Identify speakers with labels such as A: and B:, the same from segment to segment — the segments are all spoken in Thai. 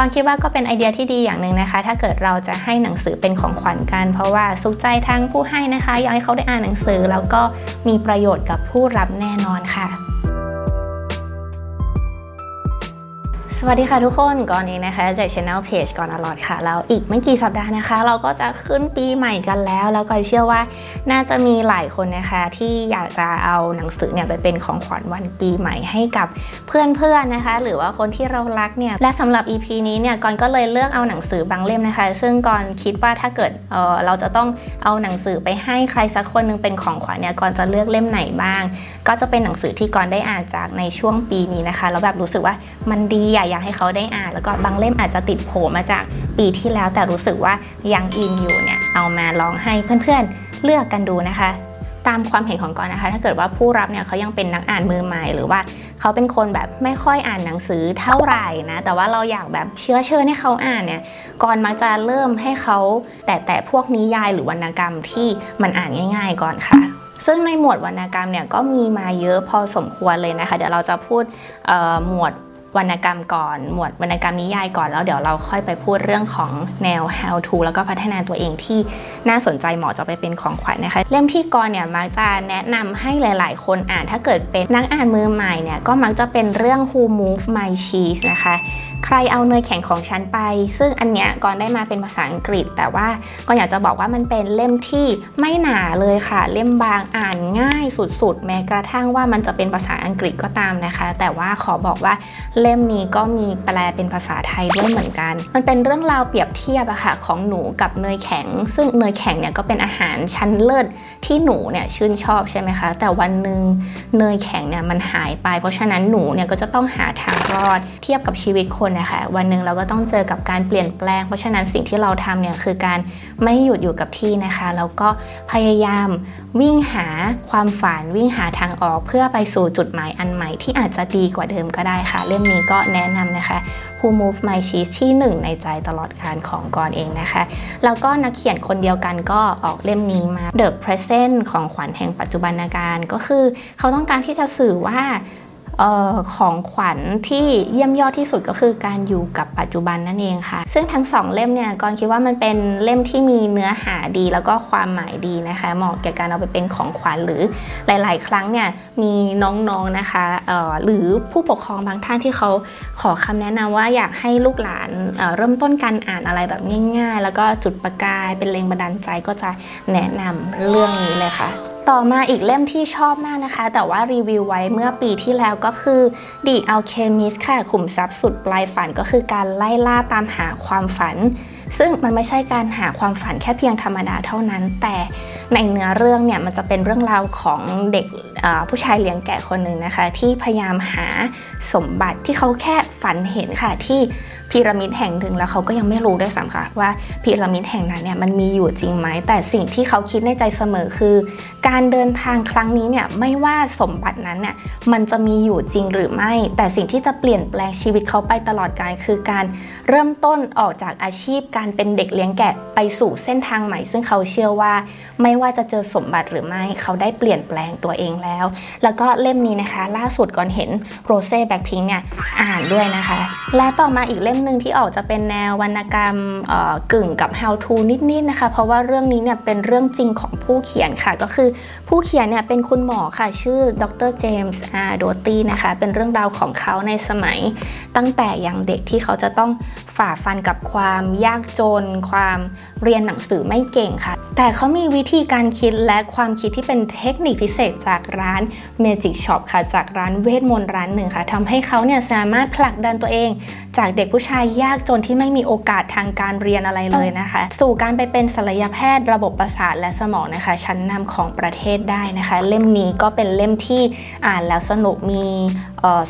A: กอนคิดว่าก็เป็นไอเดียที่ดีอย่างหนึ่งนะคะ ถ้าเกิดเราจะให้หนังสือเป็นของขวัญกัน เพราะว่าสุขใจทั้งผู้ให้นะคะอยากให้เขาได้อ่านหนังสือ แล้วก็มีประโยชน์กับผู้รับแน่นอนค่ะ สวัสดีค่ะทุกคนก่อนนี้นะคะจาก Channel Page ก่อนอลอดค่ะ แล้วอีกไม่กี่สัปดาห์นะคะ เราก็จะขึ้นปีใหม่กันแล้ว แล้วก็เชื่อว่าน่าจะมีหลายคนนะคะ ที่อยากจะเอาหนังสือเนี่ยไปเป็นของขวัญวันปีใหม่ให้กับเพื่อนๆนะคะ หรือว่าคนที่เรารักเนี่ยและสำหรับ EP นี้เนี่ยก่อนก็เลยเลือกเอาหนังสือบางเล่มนะคะ ซึ่งก่อนคิดว่าถ้าเกิดเเราจะต้องเอาหนังสือไปให้ใครสักคนนึงเป็นของขวัญเนี่ยก่อนจะเลือกเล่มไหนบ้าง ก็จะเป็นหนังสือที่ก่อนได้อ่านจากในช่วงปีนี้นะคะแล้วแบบรู้สึกว่ามันดีใหญ่อยากให้เขาได้อ่าน แล้วก็บางเล่มอาจจะติดโผมาจากปีที่แล้ว แต่รู้สึกว่ายังอินอยู่เนี่ยเอามาลองให้เพื่อนๆเลือกกันดูนะคะ ตามความเห็นของกอนนะคะ ถ้าเกิดว่าผู้รับเนี่ยเขายังเป็นนักอ่านมือใหม่หรือว่าเขาเป็นคนแบบไม่ค่อยอ่านหนังสือเท่าไหร่นะ แต่ว่าเราอยากแบบเชื้อเชิญให้เขาอ่านเนี่ยก่อนมักจะเริ่มให้เขาแต่แต่พวกนิยายหรือวรรณกรรมที่มันอ่านง่าย ๆ ก่อนค่ะ ซึ่งในหมวดวรรณกรรมเนี่ยก็มีมาเยอะพอสมควรเลยนะคะ เดี๋ยวเราจะพูดหมวด วรรณกรรมก่อน หมวดวรรณกรรมนิยายก่อนแล้วเดี๋ยวเราค่อยไปพูดเรื่องของแนว how to แล้วก็พัฒนาตัวเองที่น่าสนใจเหมาะจะไปเป็นของขวัญนนะคะ เล่มที่กรเนี่ยมักจะแนะนำให้หลาย ๆ คนอ่านถ้าเกิดเป็นนักอ่านมือใหม่เนี่ยก็มักจะเป็นเรื่อง Who Move My Cheese นะคะ ใครเอาเนยแข็งของฉันไป ซึ่งอันเนี้ยก่อนได้มาเป็นภาษาอังกฤษ แต่ว่าก็อยากจะบอกว่ามันเป็นเล่มที่ไม่หนาเลยค่ะ เล่มบางอ่านง่ายสุดๆ แม้กระทั่งว่ามันจะเป็นภาษาอังกฤษก็ตามนะคะ แต่ว่าขอบอกว่าเล่มนี้ก็มีแปลเป็นภาษาไทยด้วยเหมือนกัน มันเป็นเรื่องราวเปรียบเทียบอะค่ะของหนูกับเนยแข็ง ซึ่งเนยแข็งเนี่ยก็เป็นอาหารชั้นเลิศที่หนูเนี่ยชื่นชอบใช่ไหมคะ แต่วันหนึ่งเนยแข็งเนี่ยมันหายไป เพราะฉะนั้นหนูเนี่ยก็จะต้องหาทางรอดเทียบกับชีวิตคนนะคะวันหนึ่งเราก็ต้องเจอกับการเปลี่ยนแปลง เพราะฉะนั้นสิ่งที่เราทำเนี่ยคือการไม่หยุดอยู่กับที่นะคะแล้วก็พยายามวิ่งหาความฝันวิ่งหาทางออกเพื่อไปสู่จุดหมายอันใหม่ที่อาจจะดีกว่าเดิมก็ได้ค่ะเรื่องนี้ก็แนะนำนะคะ Who Move My Cheese ที่ 1 ในใจตลอดการของกอนเองนะคะ แล้วก็นักเขียนคนเดียวกันก็ออกเล่มนี้มา The Present ของขวัญแห่งปัจจุบันการก็คือ เขาต้องการที่จะสื่อว่า ออของขวัญที่เยี่ยมยอดที่สุดก็คือการอยู่กับปัจจุบันนั่นเองค่ะ ซึ่งทั้งสองเล่มเนี่ยกอนคิดว่ามันเป็นเล่มที่มีเนื้อหาดีแล้วก็ความหมายดีนะคะเหมาะแก่การเอาไปเป็นของขวัญหรือหลาย ๆ ครั้งเนี่ยมีน้องๆนะคะหรือผู้ปกครองบางท่านที่เขาขอคำแนะนำว่าอยากให้ลูกหลานเเริ่มต้นการอ่านอะไรแบบง่าย ๆ แล้วก็จุดประกายเป็นแรงบันดาลใจก็จะแนะนำเรื่องนี้เลยค่ะ ต่อมาอีกเล่มที่ชอบมากนะคะ แต่ว่ารีวิวไว้เมื่อปีที่แล้วก็คือ The Alchemist ค่ะขุมทรัพย์สุดปลายฝันก็คือการไล่ล่าตามหาความฝัน ซึ่งมันไม่ใช่การหาความฝันแค่เพียงธรรมดาเท่านั้น แต่ในเนื้อเรื่องเนี่ยมันจะเป็นเรื่องราวของเด็กผู้ชายเลี้ยงแกะคนหนึ่งนะคะ ที่พยายามหาสมบัติที่เขาแค่ฝันเห็นค่ะที่ พีระมิดแห่งหนึ่งแล้วเขาก็ยังไม่รู้ด้วยซ้ำค่ะว่าพีระมิดแห่งนั้นเนี่ยมันมีอยู่จริงไหม แต่สิ่งที่เขาคิดในใจเสมอคือ การเดินทางครั้งนี้เนี่ยไม่ว่าสมบัตินั้นเนี่ยมันจะมีอยู่จริงหรือไม่ แต่สิ่งที่จะเปลี่ยนแปลงชีวิตเขาไปตลอดกาลคือการเริ่มต้นออกจากอาชีพการเป็นเด็กเลี้ยงแกะไปสู่เส้นทางใหม่ ซึ่งเขาเชื่อว่า ไม่ว่าจะเจอสมบัติหรือไม่เขาได้เปลี่ยนแปลงตัวเองแล้ว แล้วก็เล่มนี้นะคะ ล่าสุดก่อนเห็นโรเซ่แบล็กพิงก์เนี่ยอ่านด้วยนะคะ และต่อมาอีกเล่มหนึ่งที่ออกจะเป็นแนววรรณกรรมกึ่งกับ how to นิดๆนะคะ เพราะว่าเรื่องนี้เนี่ยเป็นเรื่องจริงของผู้เขียนค่ะ ก็คือผู้เขียนเนี่ยเป็นคุณหมอค่ะ ชื่อดร.เจมส์อาร์โดตี้นะคะ เป็นเรื่องราวของเขาในสมัยตั้งแต่ยังเด็กที่เขาจะต้อง ฝ่าฟันกับความยากจน ความเรียนหนังสือไม่เก่งค่ะ แต่เขามีวิธีการคิดและความคิดที่เป็นเทคนิคพิเศษจากร้าน Magic Shop ค่ะ จากร้านเวทมนต์ร้านหนึ่งค่ะทำให้เขาเนี่ยสามารถผลักดันตัวเอง จากเด็กผู้ชายยากจนที่ไม่มีโอกาสทางการเรียนอะไรเลยนะคะ สู่การไปเป็นศัลยแพทย์ระบบประสาทและสมองนะคะ ชั้นนำของประเทศได้นะคะ เล่มนี้ก็เป็นเล่มที่อ่านแล้วสนุกมี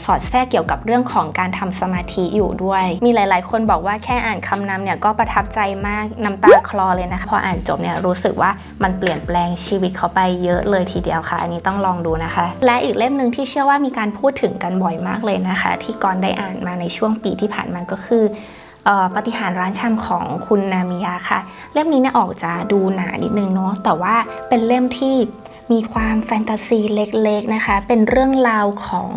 A: สอดแทรกเกี่ยวกับเรื่องของการทำสมาธิอยู่ด้วย มีหลาย ๆ คนบอกว่าแค่อ่านคำนำเนี่ยก็ประทับใจมากน้ำตาคลอเลยนะคะพออ่านจบเนี่ยรู้สึกว่ามันเปลี่ยนแปลงชีวิตเขาไปเยอะเลยทีเดียวค่ะ อันนี้ต้องลองดูนะคะ และอีกเล่มหนึ่งที่เชื่อว่ามีการพูดถึงกันบ่อยมากเลยนะคะ ที่ก่อนได้อ่านมาในช่วงปีที่ผ่านมาก็คือปฏิหารร้านชำของคุณนามิยาค่ะ เล่มนี้เนี่ยออกจะดูหนานิดนึงเนาะแต่ว่าเป็นเล่มที่ มีความแฟนตาซีเล็กๆนะคะ เป็นเรื่องราวของ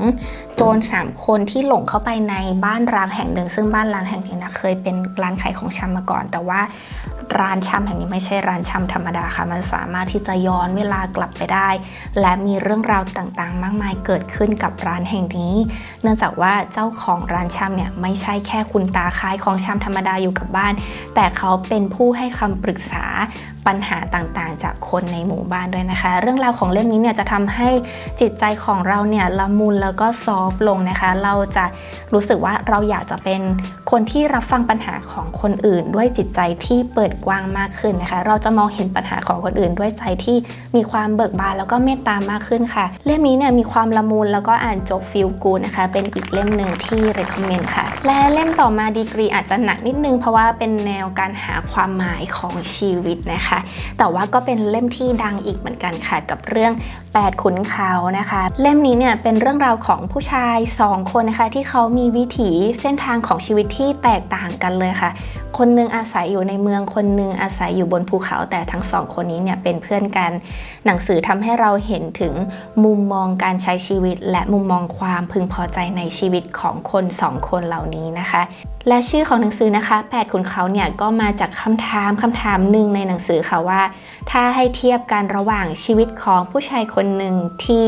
A: โจรสามคนที่หลงเข้าไปในบ้านร้างแห่งหนึ่ง ซึ่งบ้านร้างแห่งนี้นะเคยเป็นร้านขายของชำมาก่อน แต่ว่าร้านชำแห่งนี้ไม่ใช่ร้านชำธรรมดาค่ะ มันสามารถที่จะย้อนเวลากลับไปได้ และมีเรื่องราวต่างๆ มากมายเกิดขึ้นกับร้านแห่งนี้ เนื่องจากว่าเจ้าของร้านชำเนี่ยไม่ใช่แค่คุณตาขายของชำธรรมดาอยู่กับบ้าน แต่เขาเป็นผู้ให้คำปรึกษา ปัญหาต่างๆ จากคนในหมู่บ้านด้วยนะคะ เรื่องราวของเล่มนี้เนี่ยจะทำให้จิตใจของเราเนี่ยละมุนแล้วก็ซอฟลงนะคะ เราจะรู้สึกว่าเราอยากจะเป็นคนที่รับฟังปัญหาของคนอื่น ด้วยจิตใจที่เปิดกว้างมากขึ้นนะคะ เราจะมองเห็นปัญหาของคนอื่น ด้วยใจที่มีความเบิกบานแล้วก็เมตตามากขึ้นค่ะ เล่มนี้เนี่ยมีความละมุนแล้วก็อ่านจบฟิลกูนะคะ เป็นอีกเล่มหนึ่งที่ recommend ค่ะ และเล่มต่อมาดีกรีอาจจะหนักนิดนึงเพราะว่าเป็นแนวการหาความหมายของชีวิตนะคะแต่ว่าก็เป็นเล่มที่ดังอีกเหมือนกันค่ะ กับเรื่อง 8 ขุนเขานะคะ เล่มนี้เนี่ยเป็นเรื่องราวของผู้ชาย 2 คนนะคะ ที่เขามีวิถีเส้นทางของชีวิตที่แตกต่างกันเลยค่ะ คนนึงอาศัยอยู่ในเมืองคนนึงอาศัยอยู่บนภูเขาแต่ทั้งสองคนนี้เนี่ยเป็นเพื่อนกัน หนังสือทำให้เราเห็นถึงมุมมองการใช้ชีวิต และมุมมองความพึงพอใจในชีวิตของคนสองคนเหล่านี้นะคะและชื่อของหนังสือนะคะ 8ขุนเขาเนี่ยก็มาจากคำถามคำถามหนึ่งในหนังสือค่ะว่า ถ้าให้เทียบกันระหว่างชีวิตของผู้ชายคนหนึ่งที่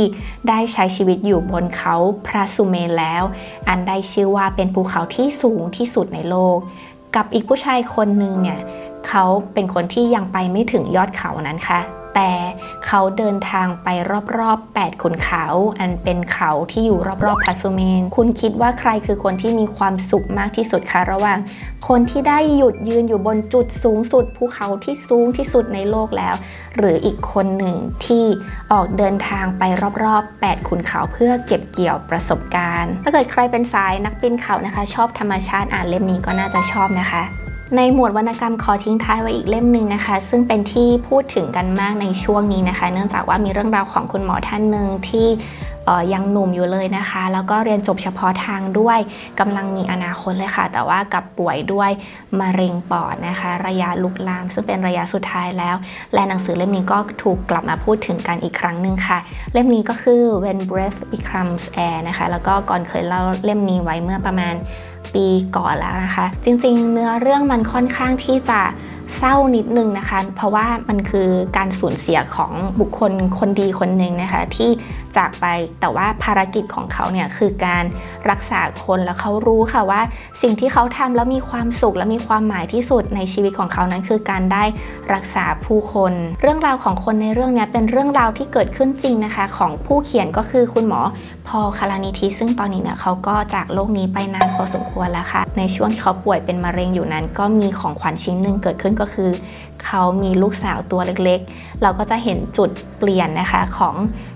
A: ได้ใช้ชีวิตอยู่บนเขาพระสุเมนแล้ว อันได้ชื่อว่าเป็นภูเขาที่สูงที่สุดในโลก กับอีกผู้ชายคนหนึ่งเนี่ยเขาเป็นคนที่ยังไปไม่ถึงยอดเขานั้นค่ะ แต่เขาเดินทางไปรอบๆ 8ขุนเขา อันเป็นเขาที่อยู่รอบๆพัสุเมน คุณคิดว่าใครคือคนที่มีความสุขมากที่สุดคะระหว่าง คนที่ได้หยุดยืนอยู่บนจุดสูงสุดภูเขาที่สูงที่สุดในโลกแล้ว หรืออีกคนหนึ่งที่ออกเดินทางไปรอบๆ 8ขุนเขาเพื่อเก็บเกี่ยวประสบการณ์ ถ้าเกิดใครเป็นสายนักปีนเขานะคะ ชอบธรรมชาติอ่านเล่มนี้ก็น่าจะชอบนะคะ ในหมวดวรรณกรรมขอทิ้งท้ายไว้อีกเล่มหนึ่งนะคะ ซึ่งเป็นที่พูดถึงกันมากในช่วงนี้นะคะ เนื่องจากว่ามีเรื่องราวของคุณหมอท่านหนึ่งที่ยังหนุ่มอยู่เลยนะคะ แล้วก็เรียนจบเฉพาะทางด้วยกำลังมีอนาคตเลยค่ะ แต่ว่ากับป่วยด้วยมะเร็งปอดนะคะ ระยะลุกลาม ซึ่งเป็นระยะสุดท้ายแล้ว และหนังสือเล่มนี้ก็ถูกกลับมาพูดถึงกันอีกครั้งหนึ่งค่ะ เล่มนี้ก็คือ When Breath Becomes Air นะคะ แล้วก็ก่อนเคยเล่าเล่มนี้ไว้เมื่อประมาณ ปีก่อนแล้วนะคะ จริงๆ เนื้อเรื่องมันค่อนข้างที่จะ เศร้านิดนึงนะคะ เพราะว่ามันคือการสูญเสียของบุคคลคนดีคนหนึ่งนะคะ ที่จากไปแต่ว่าภารกิจของเขาเนี่ยคือการรักษาคนแล้วเขารู้ค่ะว่า สิ่งที่เขาทำแล้วมีความสุขและมีความหมายที่สุดในชีวิตของเขานั้น คือการได้รักษาผู้คน เรื่องราวของคนในเรื่องนี้เป็นเรื่องราวที่เกิดขึ้นจริงนะคะ ของผู้เขียนก็คือคุณหมอพอคารานิทิซึ่งตอนนี้เนี่ยเขาก็จากโลกนี้ไปนานพอสมควรแล้วค่ะในช่วงที่เขาป่วยเป็นมะเร็งอยู่นั้น ก็มีของขวัญชิ้นหนึ่งเกิดขึ้นก็คือ เขามีลูกสาวตัวเล็กๆ เราก็จะเห็นจุดเปลี่ยนนะคะของ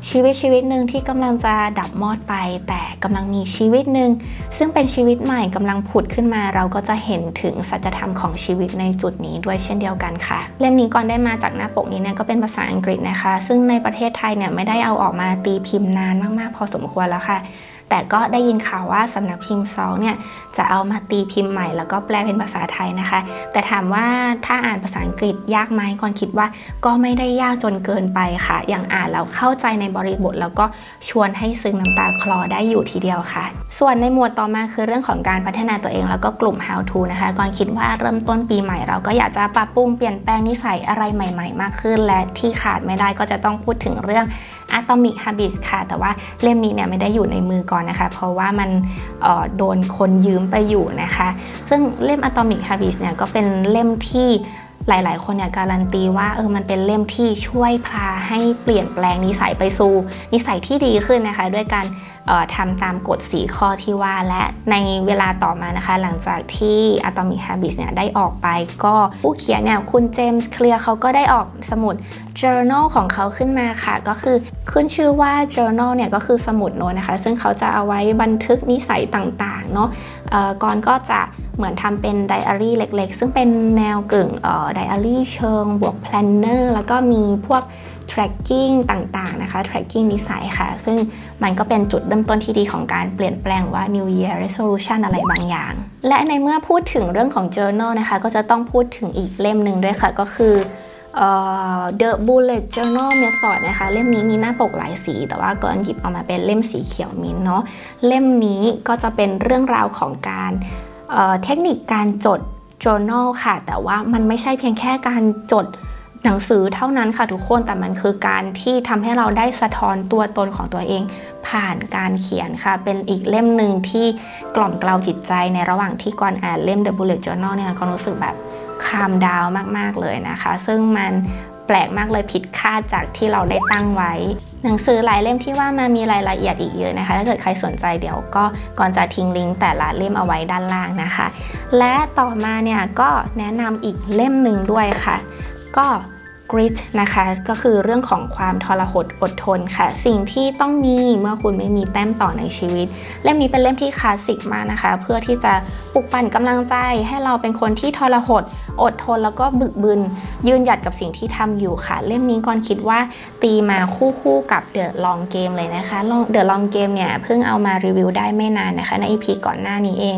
A: ชีวิตชีวิตหนึ่งที่กำลังจะดับมอดไป แต่กำลังมีชีวิตหนึ่งซึ่งเป็นชีวิตใหม่กำลังผุดขึ้นมา เราก็จะเห็นถึงสัจธรรมของชีวิตในจุดนี้ด้วยเช่นเดียวกันค่ะ เล่มนี้ก่อนได้มาจากหน้าปกนี้เนี่ยก็เป็นภาษาอังกฤษนะคะ ซึ่งในประเทศไทยเนี่ยไม่ได้เอาออกมาตีพิมพ์นานมากๆ พอสมควรแล้วค่ะ แต่ก็ได้ยินข่าวว่าสำนักพิมพ์ซองเนี่ยจะเอามาตีพิมพ์ใหม่ แล้วก็แปลเป็นภาษาไทยนะคะ แต่ถามว่าถ้าอ่านภาษาอังกฤษยากไหมก่อนคิดว่าก็ไม่ได้ยากจนเกินไปค่ะ อย่างอ่านแล้วเข้าใจในบริบท แล้วก็ชวนให้ซึ้งน้ำตาคลอได้อยู่ทีเดียวค่ะ ส่วนในหมวดต่อมาคือเรื่องของการพัฒนาตัวเอง แล้วก็กลุ่ม how to นะคะก่อนคิดว่าเริ่มต้นปีใหม่ เราก็อยากจะปรับปรุงเปลี่ยนแปลงนิสัยอะไรใหม่ ๆ มากขึ้น และที่ขาดไม่ได้ก็จะต้องพูดถึงเรื่อง Atomic Habits ค่ะ แต่ว่าเล่มนี้เนี่ยไม่ได้อยู่ในมือก่อนนะคะ เพราะว่ามันโดนคนยืมไปอยู่นะคะ ซึ่งเล่ม Atomic Habits เนี่ยก็เป็นเล่มที่หลาย ๆ คนเนี่ยการันตีว่าเออมันเป็นเล่มที่ช่วยพาให้เปลี่ยนแปลงนิสัยไปสู่นิสัยที่ดีขึ้นนะคะ ด้วยการ ทำตามกฎสีข้อที่ว่าและในเวลาต่อมานะคะ หลังจากที่ Atomic Habits เนี่ยได้ออกไปก็ผู้เขียนเนี่ยคุณเจมส์เคลียร์เขาก็ได้ออกสมุด journal ของเขาขึ้นมาค่ะ ก็คือขึ้นชื่อว่า journal เนี่ยก็คือสมุดโน้ตนะคะ ซึ่งเขาจะเอาไว้บันทึกนิสัยต่างๆเนาะก่อนก็จะเหมือนทำเป็นไดอารี่เล็กๆ ซึ่งเป็นแนวกึ่งไดอารี่เชิงบวก planner แล้วก็มีพวก tracking ต่างๆนะคะ tracking นิสัยค่ะ ซึ่งมันก็เป็นจุดเริ่มต้นที่ดีของการเปลี่ยนแปลงว่า New Year Resolution อะไรบางอย่าง และในเมื่อพูดถึงเรื่องของ journal นะคะ ก็จะต้องพูดถึงอีกเล่มหนึ่งด้วยค่ะ ก็คือ The Bullet Journal Method นะคะ เล่มนี้มีหน้าปกหลายสี แต่ว่าก่อนหยิบออกมาเป็นเล่มสีเขียวมิ้นเนาะเล่มนี้ก็จะเป็นเรื่องราวของการเเทคนิคการจด journal ค่ะ แต่ว่ามันไม่ใช่เพียงแค่การจด หนังสือเท่านั้นค่ะทุกคนแต่มันคือการที่ทำให้เราได้สะท้อนตัวตนของตัวเอง ผ่านการเขียนค่ะ เป็นอีกเล่มหนึ่งที่กล่อมเกลาจิตใจในระหว่างที่ก่อนอ่านเล่ม The Bullet Journal เนี่ยก็รู้สึกแบบคามดาวมาก ๆ เลยนะคะ ซึ่งมันแปลกมากเลยผิดคาดจากที่เราได้ตั้งไว้ หนังสือหลายเล่มที่ว่ามามีรายละเอียดอีกเยอะนะคะ ถ้าเกิดใครสนใจเดี๋ยวก็ก่อนจะทิ้งลิงก์แต่ละเล่มเอาไว้ด้านล่างนะคะ และต่อมาเนี่ยก็แนะนำอีกเล่มหนึ่งด้วยค่ะ ก็ grit นะคะก็คือเรื่องของความทรหดอดทนค่ะ สิ่งที่ต้องมีเมื่อคุณไม่มีแต้มต่อในชีวิต เล่มนี้เป็นเล่มที่คลาสสิกมากนะคะ เพื่อที่จะปลุกปั่นกำลังใจ ให้เราเป็นคนที่ทรหดอดทนแล้วก็บึกบึน ยืนหยัดกับสิ่งที่ทำอยู่ค่ะ เล่มนี้ก่อนคิดว่าตีมาคู่คู่กับ The Long Game เลยนะคะ The Long Game เนี่ยเพิ่งเอามารีวิวได้ไม่นานนะคะใน EP ก่อนหน้านี้เอง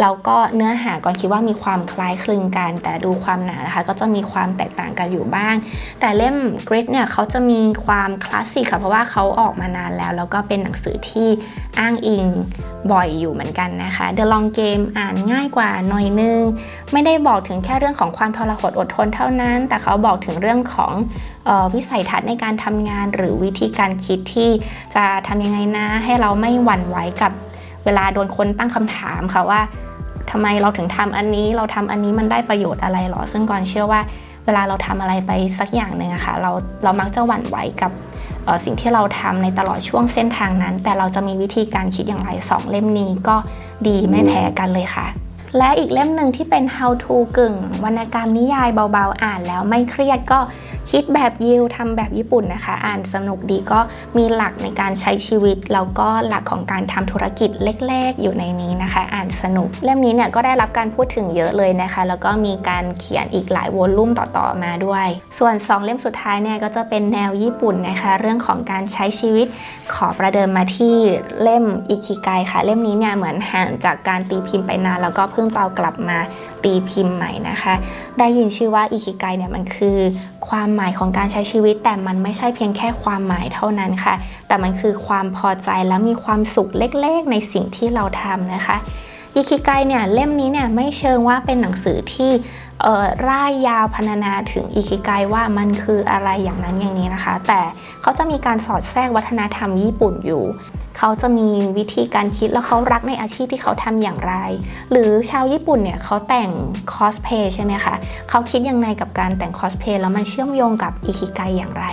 A: แล้วก็เนื้อหาก่อนคิดว่ามีความคล้ายคลึงกัน แต่ดูความหนานะคะ ก็จะมีความแตกต่างกันอยู่บ้างแต่เล่ม g r i d เนี่ยเขาจะมีความคลาสสิกค่ะ เพราะว่าเขาออกมานานแล้ว แล้วก็เป็นหนังสือที่อ้างอิงบ่อยอยู่เหมือนกันนะคะ The Long Game อ่านง่ายกว่าหน่อยนึง ไม่ได้บอกถึงแค่เรื่องของความทรหดอดทนเท่านั้น แต่เขาบอกถึงเรื่องของออวิสัยทัศน์ในการทำงาน หรือวิธีการคิดที่จะทำยังไงนะ ให้เราไม่หวั่นไหวกับเวลาโดนคนตั้งคำถามค่ะว่าทำไมเราถึงทำอันนี้เราทำอันนี้มันได้ประโยชน์อะไรหรอ ซึ่งก่อนเชื่อว่า เวลาเราทำอะไรไปสักอย่างหนึ่งอะคะ่ะเราเรามักจะหวั่นไหวกับสิ่งที่เราทำในตลอดช่วงเส้นทางนั้น แต่เราจะมีวิธีการคิดอย่างไรสองเล่มนี้ก็ดีไม่แพ้กันเลยค่ะ และอีกเล่มหนึ่งที่เป็น how to กึ่งวรรณกรรมนิยายเบาๆ อ่านแล้วไม่เครียดก็คิดแบบยิวทำแบบญี่ปุ่นนะคะ อ่านสนุกดีก็มีหลักในการใช้ชีวิต แล้วก็หลักของการทำธุรกิจเล็กๆ อยู่ในนี้นะคะ อ่านสนุก เล่มนี้เนี่ยก็ได้รับการพูดถึงเยอะเลยนะคะ แล้วก็มีการเขียนอีกหลายวอลลุ่มต่อๆมาด้วย ส่วน 2 เล่มสุดท้ายเนี่ยก็จะเป็นแนวญี่ปุ่นนะคะ เรื่องของการใช้ชีวิตขอประเดิมมาที่เล่มอิคิไกค่ะ เล่มนี้เนี่ยเหมือนห่างจากการตีพิมพ์ไปนานแล้วก็เพิ่งจะเอากลับมาตีพิมพ์ใหม่นะคะ ได้ยินชื่อว่าอิคิไกเนี่ยมันคือ ความหมายของการใช้ชีวิต แต่มันไม่ใช่เพียงแค่ความหมายเท่านั้นค่ะ แต่มันคือความพอใจและมีความสุขเล็กๆ ในสิ่งที่เราทำนะคะอิคิไกเนี่ยเล่มนี้เนี่ยไม่เชิงว่าเป็นหนังสือที่ร่ายยาวพรรณนาถึงอิคิไกว่ามันคืออะไรอย่างนั้นอย่างนี้นะคะ แต่เขาจะมีการสอดแทรกวัฒนธรรมญี่ปุ่นอยู่ เขาจะมีวิธีการคิดแล้วเขารักในอาชีพที่เขาทำอย่างไร หรือชาวญี่ปุ่นเนี่ยเขาแต่งคอสเพย์ใช่ไหมคะเขาคิดยังไงกับการแต่งคอสเพย์แล้วมันเชื่อมโยงกับอิคิไกอย่างไร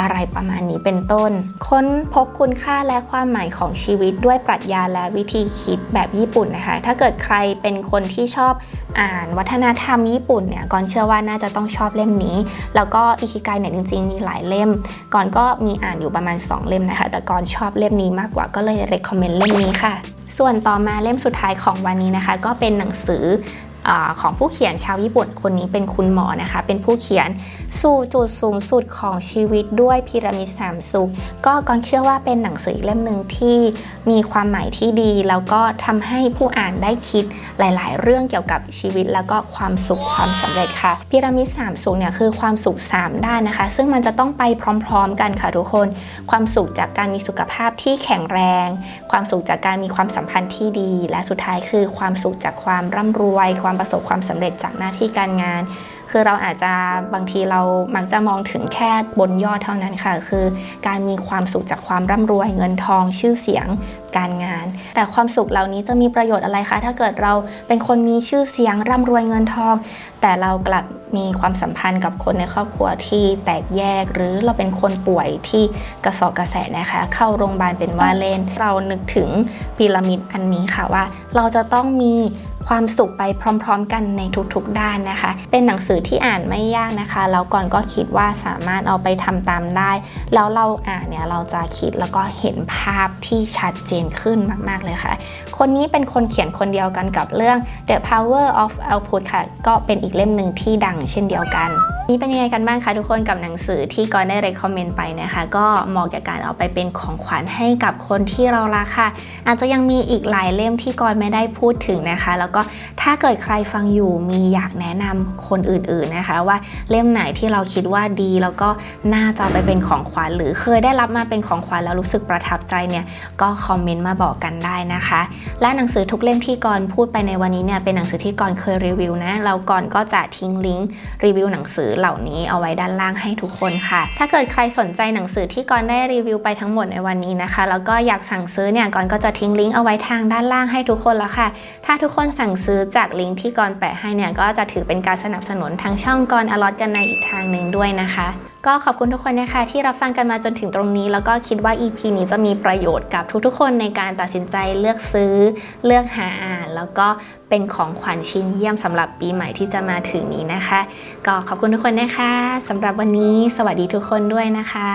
A: อะไรประมาณนี้เป็นต้น ค้นพบคุณค่าและความหมายของชีวิตด้วยปรัชญาและวิธีคิดแบบญี่ปุ่นนะคะ ถ้าเกิดใครเป็นคนที่ชอบ อ่านวัฒนธรรมญี่ปุ่นเนี่ยก่อนเชื่อว่าน่าจะต้องชอบเล่มนี้ แล้วก็อิคิไกเนี่ยจริง ๆ มีหลายเล่ม ก่อนก็มีอ่านอยู่ประมาณ 2 เล่มนะคะ แต่ก่อนชอบเล่มนี้มากกว่าก็เลย recommend เล่มนี้ค่ะ ส่วนต่อมาเล่มสุดท้ายของวันนี้นะคะ ก็เป็นหนังสือ ของผู้เขียนชาวญี่ปุ่นคนนี้เป็นคุณหมอนะคะ เป็นผู้เขียนสู่จุดสูงสุดของชีวิตด้วยพีระมิดสามสุขก็กอนเชื่อว่าเป็นหนังสือเล่มหนึ่งที่มีความหมายที่ดี แล้วก็ทำให้ผู้อ่านได้คิดหลาย ๆ เรื่องเกี่ยวกับชีวิตแล้วก็ความสุขความสำเร็จค่ะพีระมิดสามสุขเนี่ยคือความสุข 3 ด้านนะคะ ซึ่งมันจะต้องไปพร้อม ๆ กันค่ะทุกคน ความสุขจากการมีสุขภาพที่แข็งแรง ความสุขจากการมีความสัมพันธ์ที่ดี และสุดท้ายคือความสุขจากความร่ำรวยความประสบความสำเร็จจากหน้าที่การงาน คือเราอาจจะบางทีเรามักจะมองถึงแค่บนยอดเท่านั้นค่ะ คือการมีความสุขจากความร่ำรวยเงินทองชื่อเสียงการงาน แต่ความสุขเหล่านี้จะมีประโยชน์อะไรคะ ถ้าเกิดเราเป็นคนมีชื่อเสียงร่ำรวยเงินทอง แต่เรากลับมีความสัมพันธ์กับคนในครอบครัวที่แตกแยก หรือเราเป็นคนป่วยที่กระสอบกระแสนะคะ เข้าโรงพยาบาลเป็นว่าเล่น เรานึกถึงพีระมิดอันนี้ค่ะว่า เราจะต้องมี ความสุขไปพร้อม ๆ กันในทุกๆ ด้านนะคะ เป็นหนังสือที่อ่านไม่ยากนะคะ แล้วก่อนก็คิดว่าสามารถเอาไปทำตามได้ แล้วเราอ่านเนี่ยเราจะคิดแล้วก็เห็นภาพที่ชัดเจนขึ้นมากๆเลยค่ะ คนนี้เป็นคนเขียนคนเดียวกันกับเรื่อง The Power of Output ค่ะ ก็เป็นอีกเล่มหนึ่งที่ดังเช่นเดียวกัน นี่เป็นยังไงกันบ้างคะทุกคนกับหนังสือที่ก่อนได้รคคอมเมนต์ไปนะคะ ก็เหมาะกับการเอาไปเป็นของขวัญให้กับคนที่เรารักค่ะ อาจจะยังมีอีกหลายเล่มที่ก่อนไม่ได้พูดถึงนะคะ แล้วก็ถ้าเกิดใครฟังอยู่มีอยากแนะนำคนอื่นๆนะคะ ว่าเล่มไหนที่เราคิดว่าดี แล้วก็น่าจะไปเป็นของขวัญหรือเคยได้รับมาเป็นของขวัญแล้วรู้สึกประทับใจเนี่ยก็คอมเมนต์มาบอกกันได้นะคะ และหนังสือทุกเล่มที่ก่อนพูดไปในวันนี้เนี่ยเป็นหนังสือที่ก่อนเคยรีวิวนะเราก่อนก็จะทิ้งลิงก์รีวิวหนังสือเหล่านี้เอาไว้ด้านล่างให้ทุกคนค่ะ ถ้าเกิดใครสนใจหนังสือที่กอนได้รีวิวไปทั้งหมดในวันนี้นะคะ แล้วก็อยากสั่งซื้อเนี่ยกอนก็จะทิ้งลิงก์เอาไว้ทางด้านล่างให้ทุกคนแล้วค่ะ ถ้าทุกคนสั่งซื้อจากลิงก์ที่กอนแปะให้เนี่ยก็จะถือเป็นการสนับสนุนทางช่องกอนอลอตกันในอีกทางหนึ่งด้วยนะคะก็ขอบคุณทุกคนนะคะที่รับฟังกันมาจนถึงตรงนี้ แล้วก็คิดว่า EP นี้จะมีประโยชน์กับทุกๆ คนในการตัดสินใจเลือกซื้อ เลือกหาอ่าน แล้วก็ เป็นของขวัญชิ้นเยี่ยมสำหรับปีใหม่ที่จะมาถึงนี้นะคะ ก็ขอบคุณทุกคนนะคะสำหรับวันนี้สวัสดีทุกคนด้วยนะคะ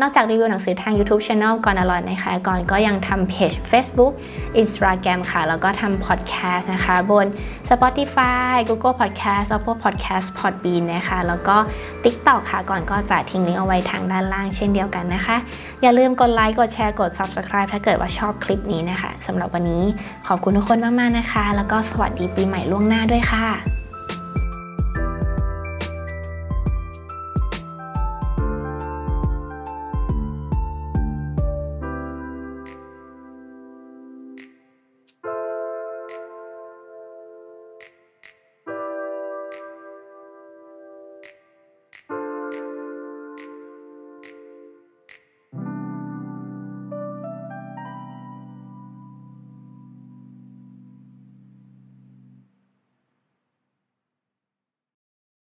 A: นอกจากรีวิวหนังสือทาง YouTube Channel ก่อนอร่อยนะคะ ก่อนก็ยังทำเพจ Facebook Instagram ค่ะ แล้วก็ทำพอดแคสต์นะคะ บน Spotify Google Podcast Apple Podcast Podbean นะคะ แล้วก็ TikTok ค่ะ ก่อนก็จะทิ้งลิงก์เอาไว้ทางด้านล่างเช่นเดียวกันนะคะ อย่าลืมกดไลค์กดแชร์กด Subscribe ถ้าเกิดว่าชอบคลิปนี้นะคะสำหรับวันนี้ขอบคุณทุกคนมากๆนะคะ แล้วก็สวัสดีปีใหม่ล่วงหน้าด้วยค่ะ